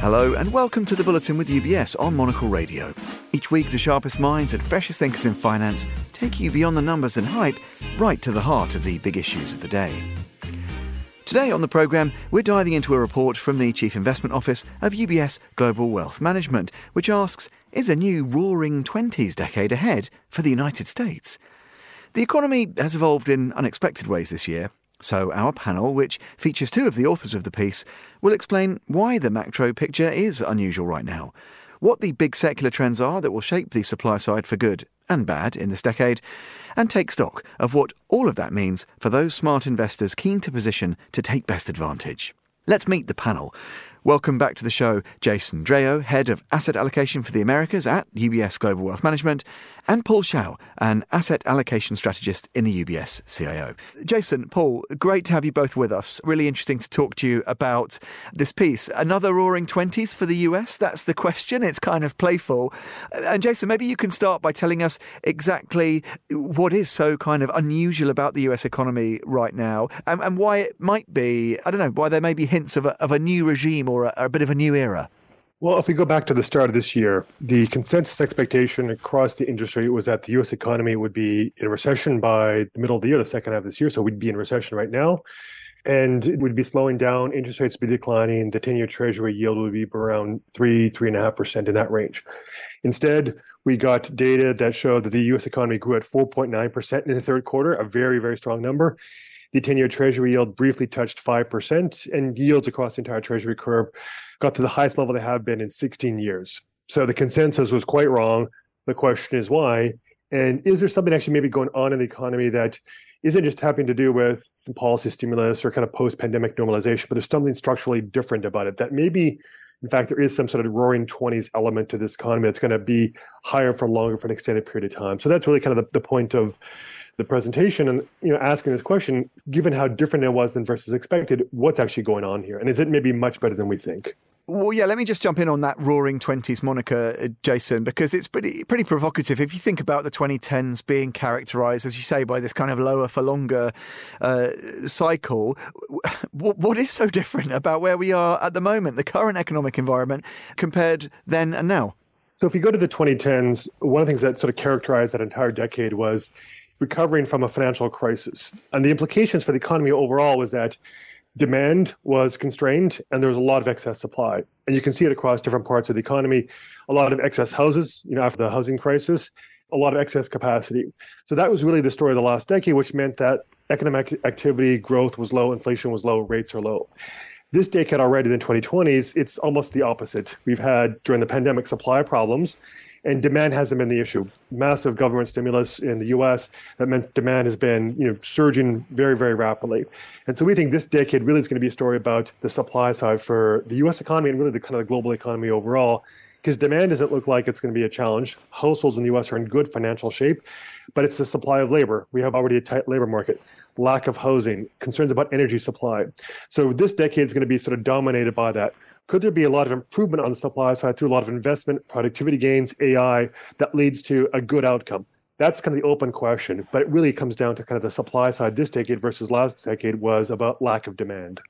Hello and welcome to the Bulletin with UBS on Monocle Radio. Each week, the sharpest minds and freshest thinkers in finance take you beyond the numbers and hype right to the heart of the big issues of the day. Today on the programme, we're diving into a report from the Chief Investment Office of UBS Global Wealth Management, which asks Is a new roaring 20s decade ahead for the United States? The economy has evolved in unexpected ways this year, so our panel, which features two of the authors of the piece, will explain why the macro picture is unusual right now, what the big secular trends are that will shape the supply side for good and bad in this decade, and take stock of what all of that means for those smart investors keen to position to take best advantage. Let's meet the panel. Welcome back to the show, Jason Draho, Head of Asset Allocation for the Americas at UBS Global Wealth Management, and Paul Hsiao, an Asset Allocation Strategist in the UBS CIO. Jason, Paul, great to have you both with us. Really interesting to talk to you about this piece. Another roaring 20s for the US? That's the question. It's kind of playful. And Jason, maybe you can start by telling us exactly what is so kind of unusual about the US economy right now and, and why it might be, I don't know, why there may be hints of a, of a new regime or a, a bit of a new era? Well, if we go back to the start of this year, the consensus expectation across the industry was that the US economy would be in recession by the middle of the year, the second half of this year. So we'd be in recession right now. And it would be slowing down, interest rates would be declining, the 10 year treasury yield would be around three, three and a half percent in that range. Instead, we got data that showed that the US economy grew at 4.9% in the third quarter, a very, very strong number the 10 year Treasury yield briefly touched 5%, and yields across the entire Treasury curve got to the highest level they have been in 16 years. So the consensus was quite wrong. The question is why? And is there something actually maybe going on in the economy that isn't just having to do with some policy stimulus or kind of post pandemic normalization, but there's something structurally different about it that maybe in fact, there is some sort of roaring 20s element to this economy that's going to be higher for longer for an extended period of time. So that's really kind of the, the point of the presentation and you know asking this question given how different it was than versus expected what's actually going on here and is it maybe much better than we think well, yeah, let me just jump in on that roaring 20s moniker, uh, Jason, because it's pretty pretty provocative. If you think about the 2010s being characterized, as you say, by this kind of lower for longer uh, cycle, what, what is so different about where we are at the moment, the current economic environment, compared then and now? So, if you go to the 2010s, one of the things that sort of characterized that entire decade was recovering from a financial crisis. And the implications for the economy overall was that demand was constrained and there was a lot of excess supply. And you can see it across different parts of the economy. A lot of excess houses, you know, after the housing crisis, a lot of excess capacity. So that was really the story of the last decade, which meant that economic activity growth was low, inflation was low, rates are low. This decade already, the 2020s, it's almost the opposite. We've had during the pandemic supply problems and demand hasn't been the issue. Massive government stimulus in the U.S. that meant demand has been you know surging very very rapidly, and so we think this decade really is going to be a story about the supply side for the U.S. economy and really the kind of global economy overall. Because demand doesn't look like it's going to be a challenge. Households in the U.S. are in good financial shape, but it's the supply of labor. We have already a tight labor market lack of housing, concerns about energy supply. So this decade is going to be sort of dominated by that. Could there be a lot of improvement on the supply side through a lot of investment, productivity gains, AI that leads to a good outcome? That's kind of the open question, but it really comes down to kind of the supply side this decade versus last decade was about lack of demand.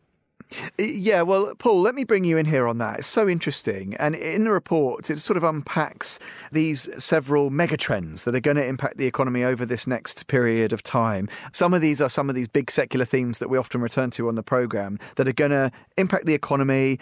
Yeah, well, Paul, let me bring you in here on that. It's so interesting. And in the report, it sort of unpacks these several megatrends that are going to impact the economy over this next period of time. Some of these are some of these big secular themes that we often return to on the program that are going to impact the economy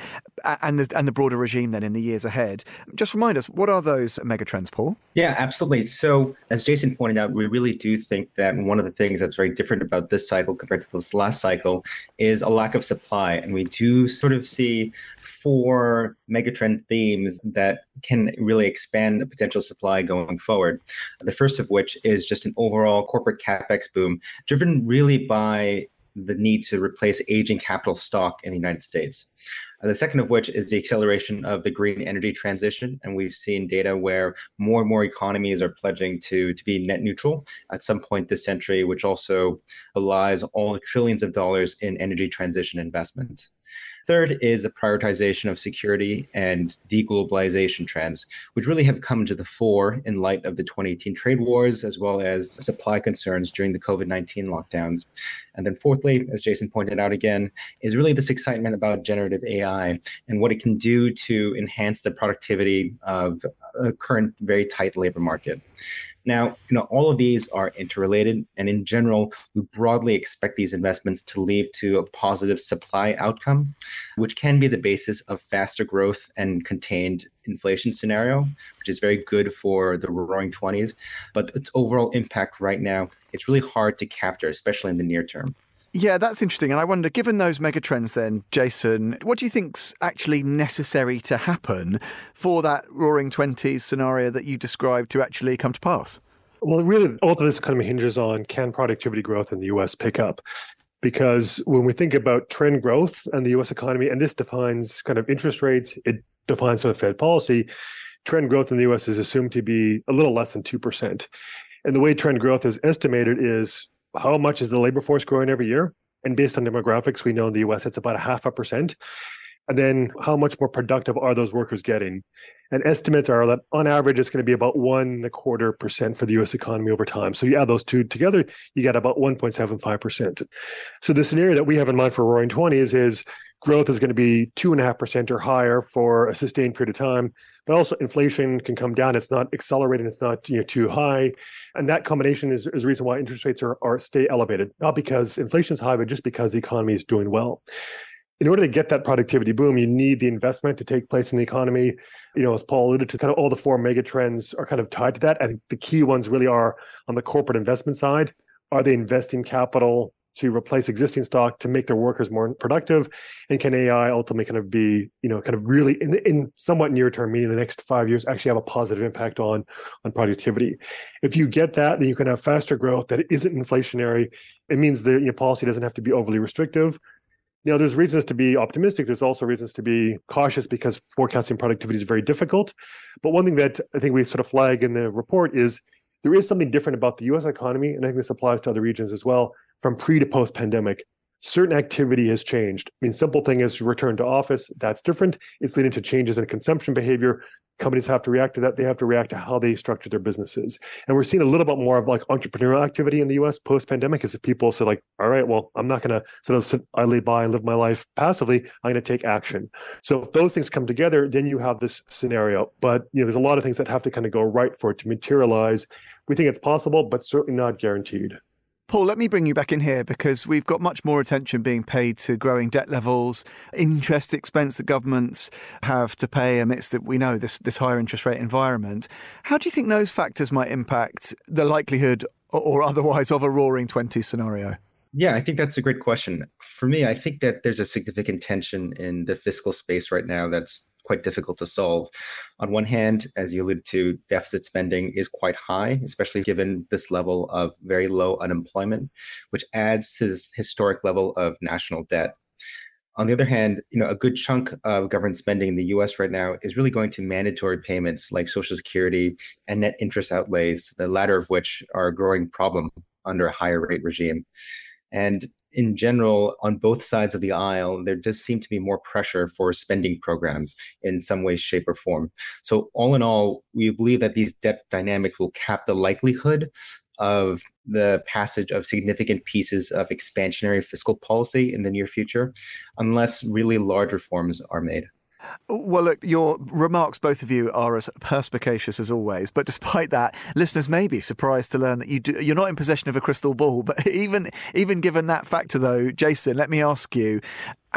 and the, and the broader regime then in the years ahead. Just remind us, what are those megatrends, Paul? Yeah, absolutely. So, as Jason pointed out, we really do think that one of the things that's very different about this cycle compared to this last cycle is a lack of supply and we do sort of see four megatrend themes that can really expand the potential supply going forward. The first of which is just an overall corporate capex boom, driven really by the need to replace aging capital stock in the United States. Uh, the second of which is the acceleration of the green energy transition. And we've seen data where more and more economies are pledging to, to be net neutral at some point this century, which also belies all the trillions of dollars in energy transition investment. Third is the prioritization of security and deglobalization trends, which really have come to the fore in light of the 2018 trade wars, as well as supply concerns during the COVID 19 lockdowns. And then, fourthly, as Jason pointed out again, is really this excitement about generative AI and what it can do to enhance the productivity of a current very tight labor market. Now, you know, all of these are interrelated, and in general, we broadly expect these investments to lead to a positive supply outcome, which can be the basis of faster growth and contained inflation scenario, which is very good for the roaring 20s. But its overall impact right now, it's really hard to capture, especially in the near term. Yeah, that's interesting. And I wonder, given those megatrends, then, Jason, what do you think's actually necessary to happen for that roaring 20s scenario that you described to actually come to pass? Well, really, all of this kind of hinges on can productivity growth in the US pick up? Because when we think about trend growth and the US economy, and this defines kind of interest rates, it defines sort of Fed policy, trend growth in the US is assumed to be a little less than 2%. And the way trend growth is estimated is how much is the labor force growing every year? And based on demographics, we know in the US it's about a half a percent. And then how much more productive are those workers getting? And estimates are that on average, it's going to be about one and a quarter percent for the US economy over time. So you add those two together, you get about 1.75%. So the scenario that we have in mind for roaring 20s is growth is going to be two and a half percent or higher for a sustained period of time. But also inflation can come down. It's not accelerating, it's not you know, too high. And that combination is, is the reason why interest rates are, are stay elevated, not because inflation is high, but just because the economy is doing well in order to get that productivity boom, you need the investment to take place in the economy. You know, as Paul alluded to, kind of all the four mega trends are kind of tied to that. I think the key ones really are on the corporate investment side. Are they investing capital to replace existing stock to make their workers more productive? And can AI ultimately kind of be, you know, kind of really in, in somewhat near term, meaning the next five years, actually have a positive impact on on productivity? If you get that, then you can have faster growth that isn't inflationary. It means that you know, policy doesn't have to be overly restrictive. Now, there's reasons to be optimistic. There's also reasons to be cautious because forecasting productivity is very difficult. But one thing that I think we sort of flag in the report is there is something different about the US economy, and I think this applies to other regions as well, from pre to post pandemic. Certain activity has changed. I mean, simple thing is return to office, that's different. It's leading to changes in consumption behavior. Companies have to react to that. They have to react to how they structure their businesses. And we're seeing a little bit more of like entrepreneurial activity in the US post pandemic as if people say, like, all right, well, I'm not going to sort of sit idly by and live my life passively. I'm going to take action. So if those things come together, then you have this scenario. But you know, there's a lot of things that have to kind of go right for it to materialize. We think it's possible, but certainly not guaranteed. Paul, let me bring you back in here because we've got much more attention being paid to growing debt levels, interest expense that governments have to pay amidst the, we know this this higher interest rate environment. How do you think those factors might impact the likelihood or otherwise of a roaring 20s scenario? Yeah, I think that's a great question. For me, I think that there's a significant tension in the fiscal space right now that's quite difficult to solve. On one hand, as you alluded to, deficit spending is quite high, especially given this level of very low unemployment, which adds to this historic level of national debt. On the other hand, you know, a good chunk of government spending in the US right now is really going to mandatory payments like Social Security and net interest outlays, the latter of which are a growing problem under a higher rate regime. And in general, on both sides of the aisle, there does seem to be more pressure for spending programs in some way, shape, or form. So, all in all, we believe that these debt dynamics will cap the likelihood of the passage of significant pieces of expansionary fiscal policy in the near future, unless really large reforms are made. Well, look, your remarks, both of you, are as perspicacious as always. But despite that, listeners may be surprised to learn that you do, you're not in possession of a crystal ball. But even even given that factor, though, Jason, let me ask you: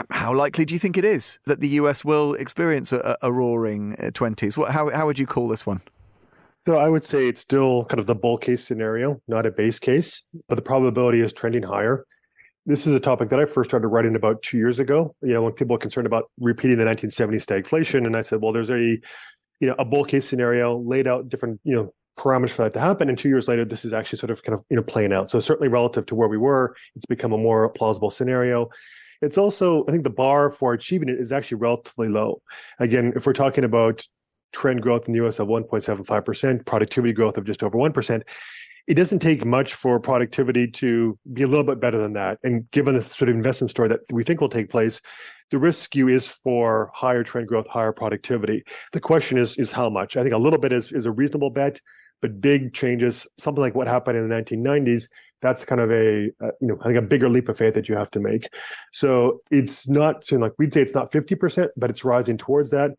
How likely do you think it is that the US will experience a, a roaring uh, twenties? How how would you call this one? So I would say it's still kind of the bull case scenario, not a base case, but the probability is trending higher this is a topic that I first started writing about two years ago. You know, when people are concerned about repeating the 1970s stagflation, and I said, well, there's a, you know, a bull case scenario laid out different, you know, parameters for that to happen. And two years later, this is actually sort of kind of you know playing out. So certainly relative to where we were, it's become a more plausible scenario. It's also, I think, the bar for achieving it is actually relatively low. Again, if we're talking about trend growth in the US of 1.75%, productivity growth of just over 1%, it doesn't take much for productivity to be a little bit better than that. And given the sort of investment story that we think will take place, the risk skew is for higher trend growth, higher productivity. The question is is how much? I think a little bit is is a reasonable bet, but big changes, something like what happened in the 1990s, that's kind of a, you know I think a bigger leap of faith that you have to make. So it's not like we'd say it's not 50%, but it's rising towards that.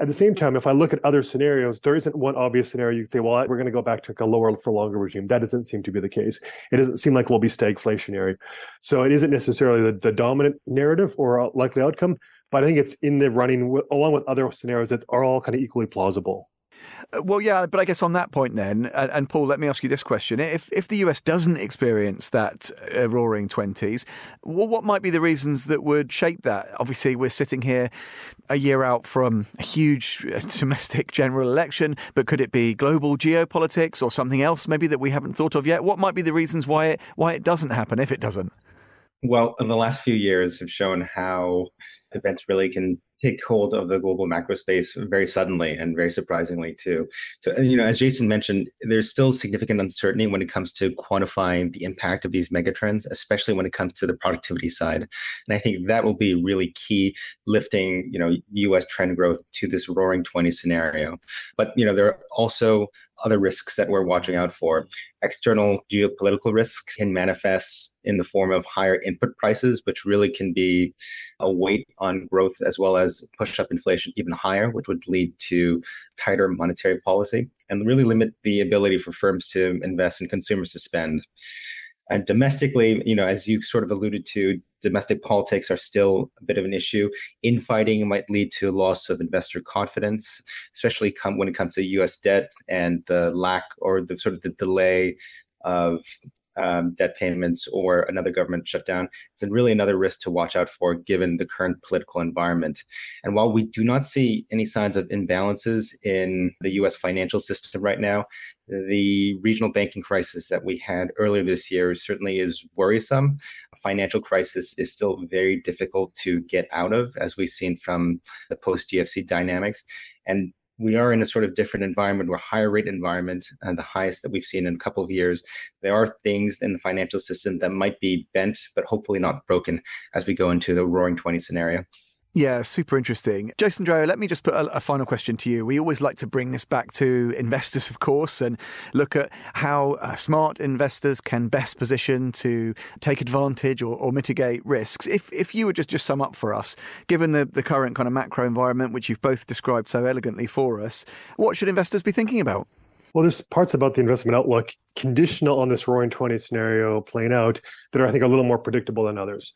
At the same time, if I look at other scenarios, there isn't one obvious scenario you could say, well, we're going to go back to a lower for longer regime. That doesn't seem to be the case. It doesn't seem like we'll be stagflationary. So it isn't necessarily the, the dominant narrative or likely outcome, but I think it's in the running along with other scenarios that are all kind of equally plausible. Uh, well, yeah, but I guess on that point then, and, and, Paul, let me ask you this question: If if the US doesn't experience that uh, roaring twenties, well, what might be the reasons that would shape that? Obviously, we're sitting here a year out from a huge uh, domestic general election, but could it be global geopolitics or something else maybe that we haven't thought of yet? What might be the reasons why it why it doesn't happen if it doesn't? Well, the last few years have shown how events really can take hold of the global macro space very suddenly and very surprisingly too. So, you know, as Jason mentioned, there's still significant uncertainty when it comes to quantifying the impact of these megatrends, especially when it comes to the productivity side. And I think that will be really key, lifting, you know, U.S. trend growth to this roaring 20 scenario. But, you know, there are also other risks that we're watching out for. External geopolitical risks can manifest in the form of higher input prices, which really can be a weight on growth as well as push up inflation even higher, which would lead to tighter monetary policy and really limit the ability for firms to invest and consumers to spend. And domestically, you know, as you sort of alluded to, domestic politics are still a bit of an issue. Infighting might lead to loss of investor confidence, especially come, when it comes to U.S. debt and the lack or the sort of the delay of um, debt payments or another government shutdown. It's really another risk to watch out for given the current political environment. And while we do not see any signs of imbalances in the US financial system right now, the regional banking crisis that we had earlier this year certainly is worrisome. A financial crisis is still very difficult to get out of, as we've seen from the post GFC dynamics. And we are in a sort of different environment. We're higher rate environment and the highest that we've seen in a couple of years. There are things in the financial system that might be bent, but hopefully not broken as we go into the roaring 20 scenario. Yeah, super interesting. Jason Draho, let me just put a, a, final question to you. We always like to bring this back to investors, of course, and look at how uh, smart investors can best position to take advantage or, or, mitigate risks. If, if you would just, just sum up for us, given the, the current kind of macro environment, which you've both described so elegantly for us, what should investors be thinking about? Well, there's parts about the investment outlook conditional on this roaring 20 scenario playing out that are, I think, a little more predictable than others.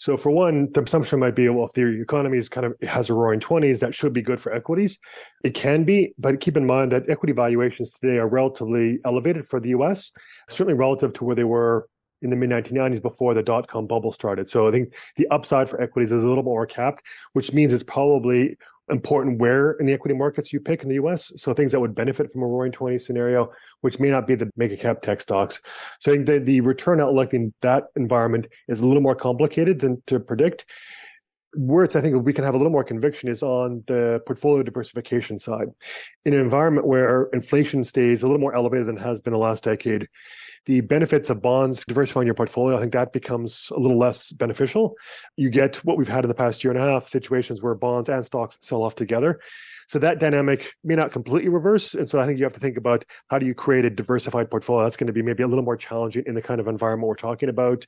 So for one, the assumption might be, well, if the economy is kind of has a roaring 20s, that should be good for equities. It can be, but keep in mind that equity valuations today are relatively elevated for the US, certainly relative to where they were in the mid 1990s before the dot com bubble started. So I think the upside for equities is a little more capped, which means it's probably important where in the equity markets you pick in the US. So things that would benefit from a roaring 20 scenario, which may not be the mega cap tech stocks. So I think the, the return outlook in that environment is a little more complicated than to predict. Where it's, I think, we can have a little more conviction is on the portfolio diversification side. In an environment where inflation stays a little more elevated than has been the last decade, the benefits of bonds diversifying your portfolio, I think that becomes a little less beneficial. You get what we've had in the past year and a half situations where bonds and stocks sell off together. So that dynamic may not completely reverse. And so I think you have to think about how do you create a diversified portfolio? That's going to be maybe a little more challenging in the kind of environment we're talking about.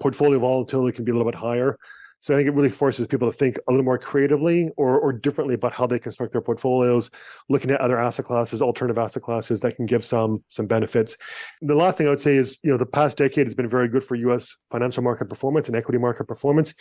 Portfolio volatility can be a little bit higher. So I think it really forces people to think a little more creatively or, or differently about how they construct their portfolios, looking at other asset classes, alternative asset classes that can give some some benefits. The last thing I would say is, you know, the past decade has been very good for U.S. financial market performance and equity market performance.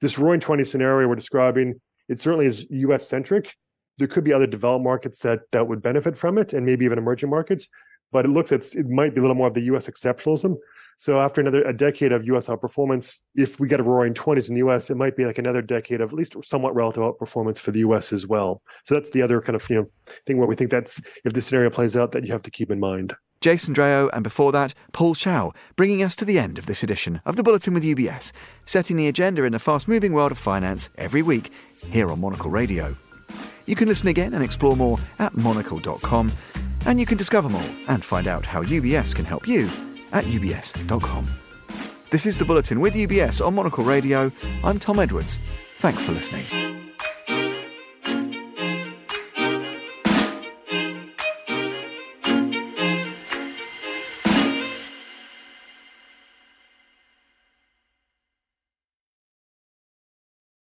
This Roaring Twenty scenario we're describing, it certainly is U.S. centric. There could be other developed markets that that would benefit from it, and maybe even emerging markets but it looks at it might be a little more of the U.S. exceptionalism. So after another a decade of U.S. outperformance, if we get a roaring twenties in the U.S., it might be like another decade of at least somewhat relative outperformance for the U.S. as well. So that's the other kind of you know thing where we think that's if the scenario plays out that you have to keep in mind. Jason Draho, and before that, Paul Hsiao, bringing us to the end of this edition of the Bulletin with UBS, setting the agenda in the fast moving world of finance every week here on Monocle Radio. You can listen again and explore more at monocle.com and you can discover more and find out how UBS can help you at ubs.com. This is the Bulletin with UBS on Monocle Radio. I'm Tom Edwards. Thanks for listening.